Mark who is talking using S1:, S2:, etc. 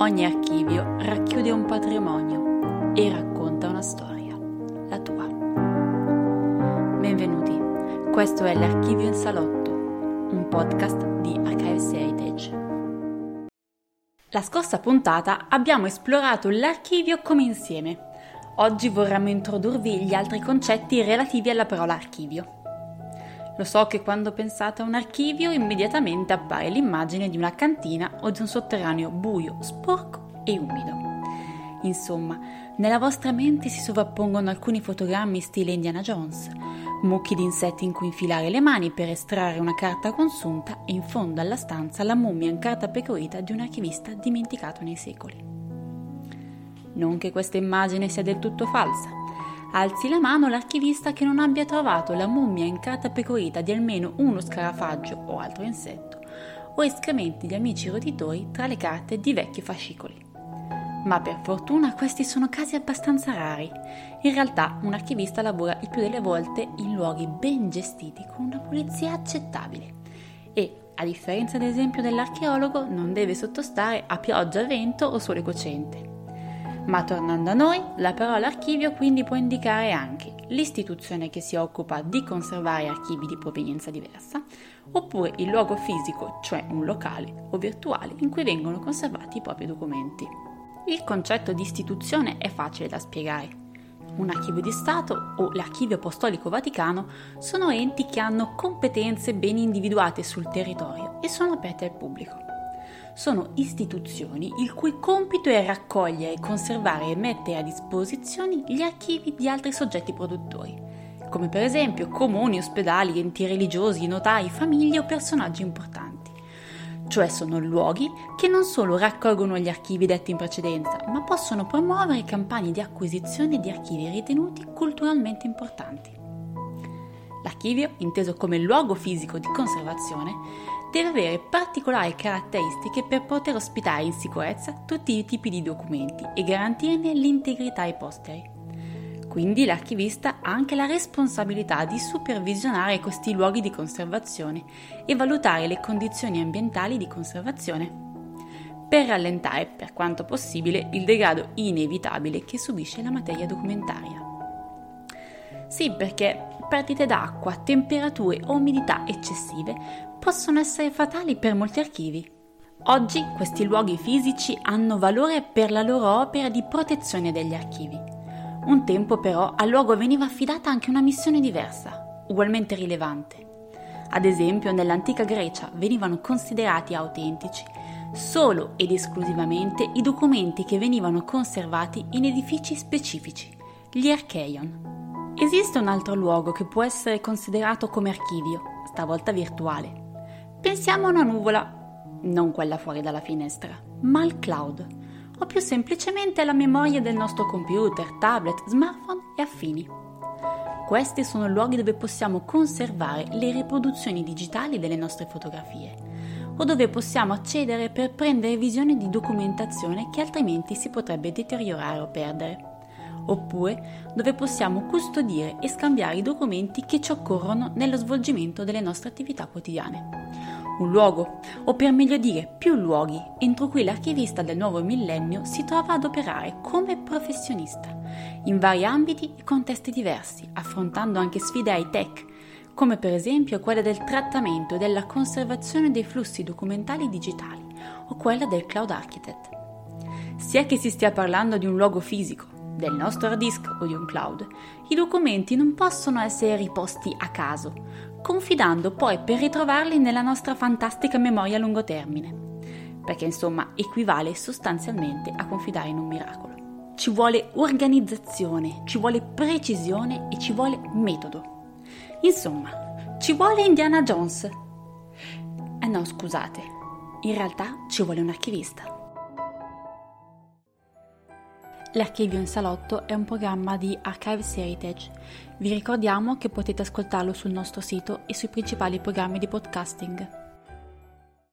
S1: Ogni archivio racchiude un patrimonio e racconta una storia, la tua. Benvenuti, questo è l'Archivio in Salotto, un podcast di Archives Heritage. La scorsa puntata abbiamo esplorato l'archivio come insieme. Oggi vorremmo introdurvi gli altri concetti relativi alla parola archivio. Lo so che quando pensate a un archivio immediatamente appare l'immagine di una cantina o di un sotterraneo buio, sporco e umido. Insomma, nella vostra mente si sovrappongono alcuni fotogrammi stile Indiana Jones, mucchi di insetti in cui infilare le mani per estrarre una carta consunta e in fondo alla stanza la mummia in carta pecorita di un archivista dimenticato nei secoli. Non che questa immagine sia del tutto falsa, Alzi la mano l'archivista che non abbia trovato la mummia in pecorita di almeno uno scarafaggio o altro insetto, o escrementi di amici roditori tra le carte di vecchi fascicoli. Ma per fortuna questi sono casi abbastanza rari. In realtà un archivista lavora il più delle volte in luoghi ben gestiti con una pulizia accettabile e, a differenza ad esempio dell'archeologo, non deve sottostare a pioggia, vento o sole cocente. Ma tornando a noi, la parola archivio quindi può indicare anche l'istituzione che si occupa di conservare archivi di provenienza diversa, oppure il luogo fisico, cioè un locale o virtuale in cui vengono conservati i propri documenti. Il concetto di istituzione è facile da spiegare. Un archivio di Stato o l'Archivio Apostolico Vaticano sono enti che hanno competenze ben individuate sul territorio e sono aperte al pubblico sono istituzioni il cui compito è raccogliere, conservare e mettere a disposizione gli archivi di altri soggetti produttori, come per esempio comuni, ospedali, enti religiosi, notai, famiglie o personaggi importanti. Cioè sono luoghi che non solo raccolgono gli archivi detti in precedenza, ma possono promuovere campagne di acquisizione di archivi ritenuti culturalmente importanti. L'archivio, inteso come luogo fisico di conservazione, deve avere particolari caratteristiche per poter ospitare in sicurezza tutti i tipi di documenti e garantirne l'integrità ai posteri. Quindi l'archivista ha anche la responsabilità di supervisionare questi luoghi di conservazione e valutare le condizioni ambientali di conservazione per rallentare per quanto possibile il degrado inevitabile che subisce la materia documentaria. Sì, perché perdite d'acqua, temperature o umidità eccessive possono essere fatali per molti archivi. Oggi questi luoghi fisici hanno valore per la loro opera di protezione degli archivi. Un tempo però al luogo veniva affidata anche una missione diversa, ugualmente rilevante. Ad esempio nell'antica Grecia venivano considerati autentici solo ed esclusivamente i documenti che venivano conservati in edifici specifici, gli archeion. Esiste un altro luogo che può essere considerato come archivio, stavolta virtuale, Pensiamo a una nuvola, non quella fuori dalla finestra, ma al cloud, o più semplicemente alla memoria del nostro computer, tablet, smartphone e affini. Questi sono luoghi dove possiamo conservare le riproduzioni digitali delle nostre fotografie o dove possiamo accedere per prendere visione di documentazione che altrimenti si potrebbe deteriorare o perdere oppure dove possiamo custodire e scambiare i documenti che ci occorrono nello svolgimento delle nostre attività quotidiane. Un luogo, o per meglio dire più luoghi, entro cui l'archivista del nuovo millennio si trova ad operare come professionista, in vari ambiti e contesti diversi, affrontando anche sfide high-tech, come per esempio quella del trattamento e della conservazione dei flussi documentali digitali o quella del cloud architect. Sia che si stia parlando di un luogo fisico, del nostro hard disk o di un cloud, i documenti non possono essere riposti a caso, confidando poi per ritrovarli nella nostra fantastica memoria a lungo termine, perché insomma equivale sostanzialmente a confidare in un miracolo. Ci vuole organizzazione, ci vuole precisione e ci vuole metodo. Insomma, ci vuole Indiana Jones. Eh no, scusate, in realtà ci vuole un archivista. L'Archivio in Salotto è un programma di Archives Heritage. Vi ricordiamo che potete ascoltarlo sul nostro sito e sui principali programmi di podcasting.